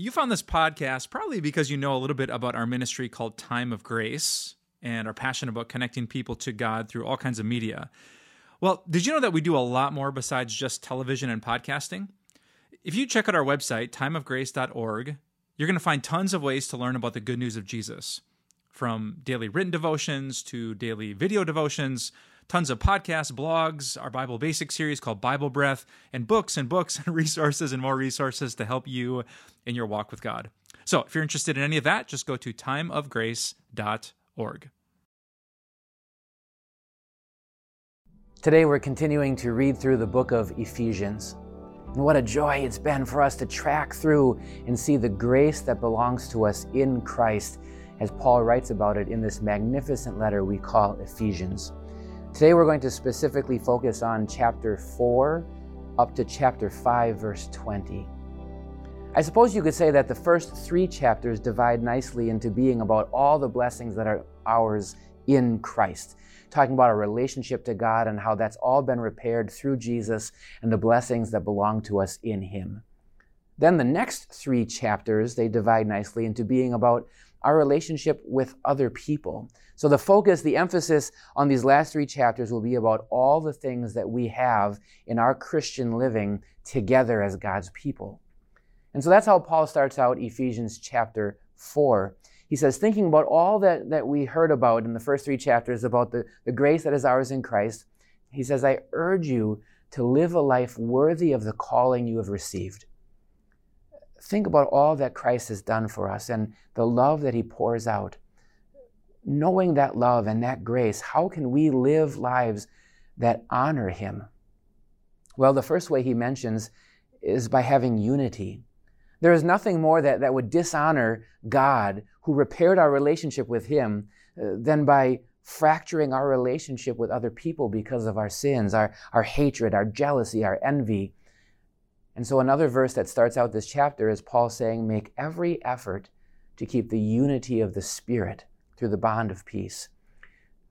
You found this podcast probably because you know a little bit about our ministry called Time of Grace and are passionate about connecting people to God through all kinds of media. Well, did you know that we do a lot more besides just television and podcasting? If you check out our website, timeofgrace.org, you're going to find tons of ways to learn about the good news of Jesus. From daily written devotions to daily video devotions, tons of podcasts, blogs, our Bible Basics series called Bible Breath, and books and books and resources and more resources to help you in your walk with God. So if you're interested in any of that, just go to timeofgrace.org. Today we're continuing to read through the book of Ephesians. And what a joy it's been for us to track through and see the grace that belongs to us in Christ, as Paul writes about it in this magnificent letter we call Ephesians. Today we're going to specifically focus on chapter 4 up to chapter 5, verse 20. I suppose you could say that the first three chapters divide nicely into being about all the blessings that are ours in Christ talking about our relationship to God and how that's all been repaired through Jesus and the blessings that belong to us in Him. Then the next three chapters, they divide nicely into being about our relationship with other people. So the focus, the emphasis on these last three chapters will be about all the things that we have in our Christian living together as God's people. And so that's how Paul starts out Ephesians chapter 4 he says, thinking about all that, that we heard about in the first three chapters about the, the grace that is ours in Christ, he says, I urge you to live a life worthy of the calling you have received. Think about all that Christ has done for us and the love that he pours out. Knowing that love and that grace, how can we live lives that honor him? Well, the first way he mentions is by having unity. There is nothing more that, that would dishonor God, who repaired our relationship with Him, uh, than by fracturing our relationship with other people because of our sins, our, our hatred, our jealousy, our envy. And so, another verse that starts out this chapter is Paul saying, Make every effort to keep the unity of the Spirit through the bond of peace.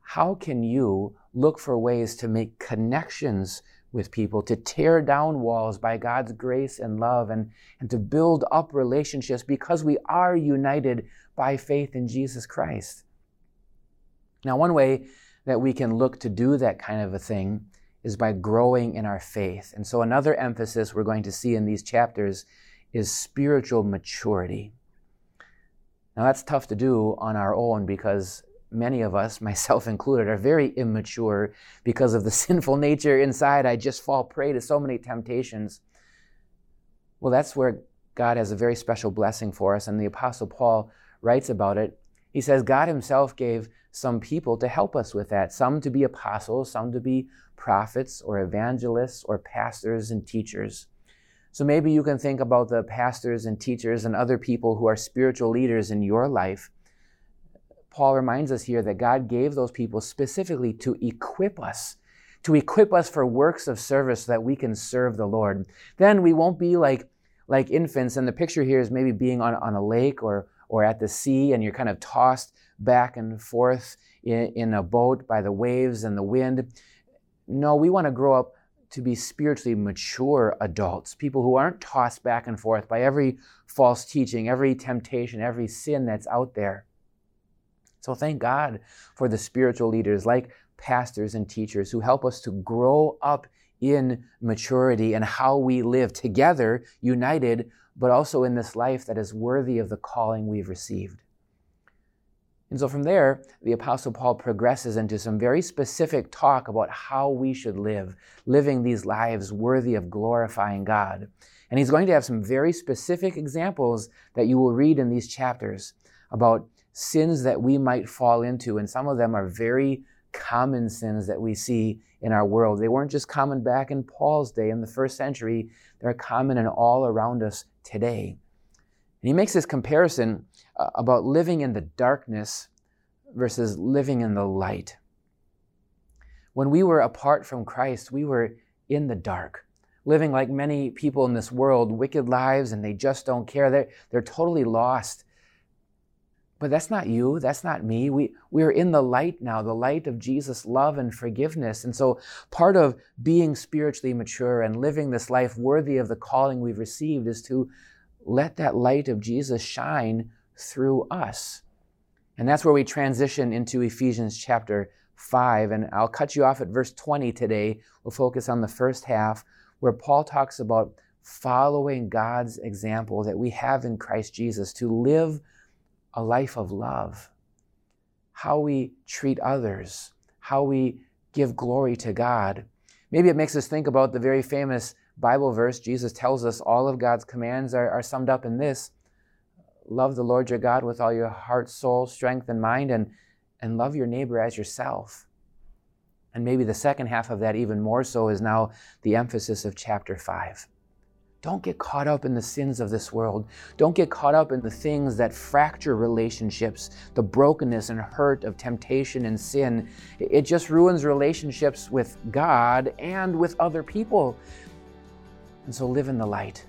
How can you look for ways to make connections with people, to tear down walls by God's grace and love, and, and to build up relationships because we are united by faith in Jesus Christ. Now, one way that we can look to do that kind of a thing is by growing in our faith. And so, another emphasis we're going to see in these chapters is spiritual maturity. Now, that's tough to do on our own because many of us, myself included, are very immature because of the sinful nature inside. I just fall prey to so many temptations. Well, that's where God has a very special blessing for us, and the Apostle Paul writes about it. He says God Himself gave some people to help us with that, some to be apostles, some to be prophets or evangelists or pastors and teachers. So maybe you can think about the pastors and teachers and other people who are spiritual leaders in your life Paul reminds us here that God gave those people specifically to equip us, to equip us for works of service so that we can serve the Lord. Then we won't be like, like infants, and the picture here is maybe being on, on a lake or, or at the sea, and you're kind of tossed back and forth in, in a boat by the waves and the wind. No, we want to grow up to be spiritually mature adults, people who aren't tossed back and forth by every false teaching, every temptation, every sin that's out there. So thank God for the spiritual leaders like pastors and teachers who help us to grow up in maturity and how we live together, united, but also in this life that is worthy of the calling we've received. And so from there, the Apostle Paul progresses into some very specific talk about how we should live, living these lives worthy of glorifying God. And he's going to have some very specific examples that you will read in these chapters about sins that we might fall into. And some of them are very common sins that we see in our world. They weren't just common back in Paul's day in the first century, they're common and all around us today. And he makes this comparison uh, about living in the darkness versus living in the light. When we were apart from Christ, we were in the dark, living like many people in this world, wicked lives, and they just don't care. They're, they're totally lost but that's not you. That's not me. We, we're in the light now, the light of Jesus' love and forgiveness. And so part of being spiritually mature and living this life worthy of the calling we've received is to let that light of Jesus shine through us. And that's where we transition into Ephesians chapter 5. And I'll cut you off at verse 20 today. We'll focus on the first half, where Paul talks about following God's example that we have in Christ Jesus to live a life of love, how we treat others, how we give glory to God. Maybe it makes us think about the very famous Bible verse. Jesus tells us all of God's commands are, are summed up in this love the Lord your God with all your heart, soul, strength, and mind, and, and love your neighbor as yourself. And maybe the second half of that, even more so, is now the emphasis of chapter 5. Don't get caught up in the sins of this world. Don't get caught up in the things that fracture relationships, the brokenness and hurt of temptation and sin. It just ruins relationships with God and with other people. And so live in the light.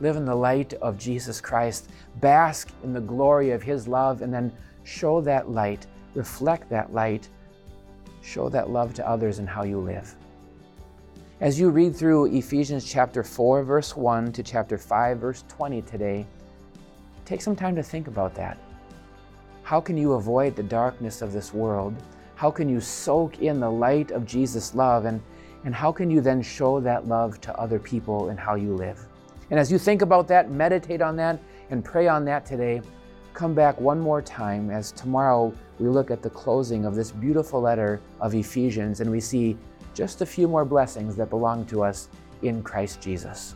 Live in the light of Jesus Christ. Bask in the glory of His love and then show that light, reflect that light, show that love to others in how you live. As you read through Ephesians chapter 4, verse 1 to chapter 5, verse 20 today, take some time to think about that. How can you avoid the darkness of this world? How can you soak in the light of Jesus' love? And, and how can you then show that love to other people in how you live? And as you think about that, meditate on that, and pray on that today, come back one more time as tomorrow we look at the closing of this beautiful letter of Ephesians and we see just a few more blessings that belong to us in Christ Jesus.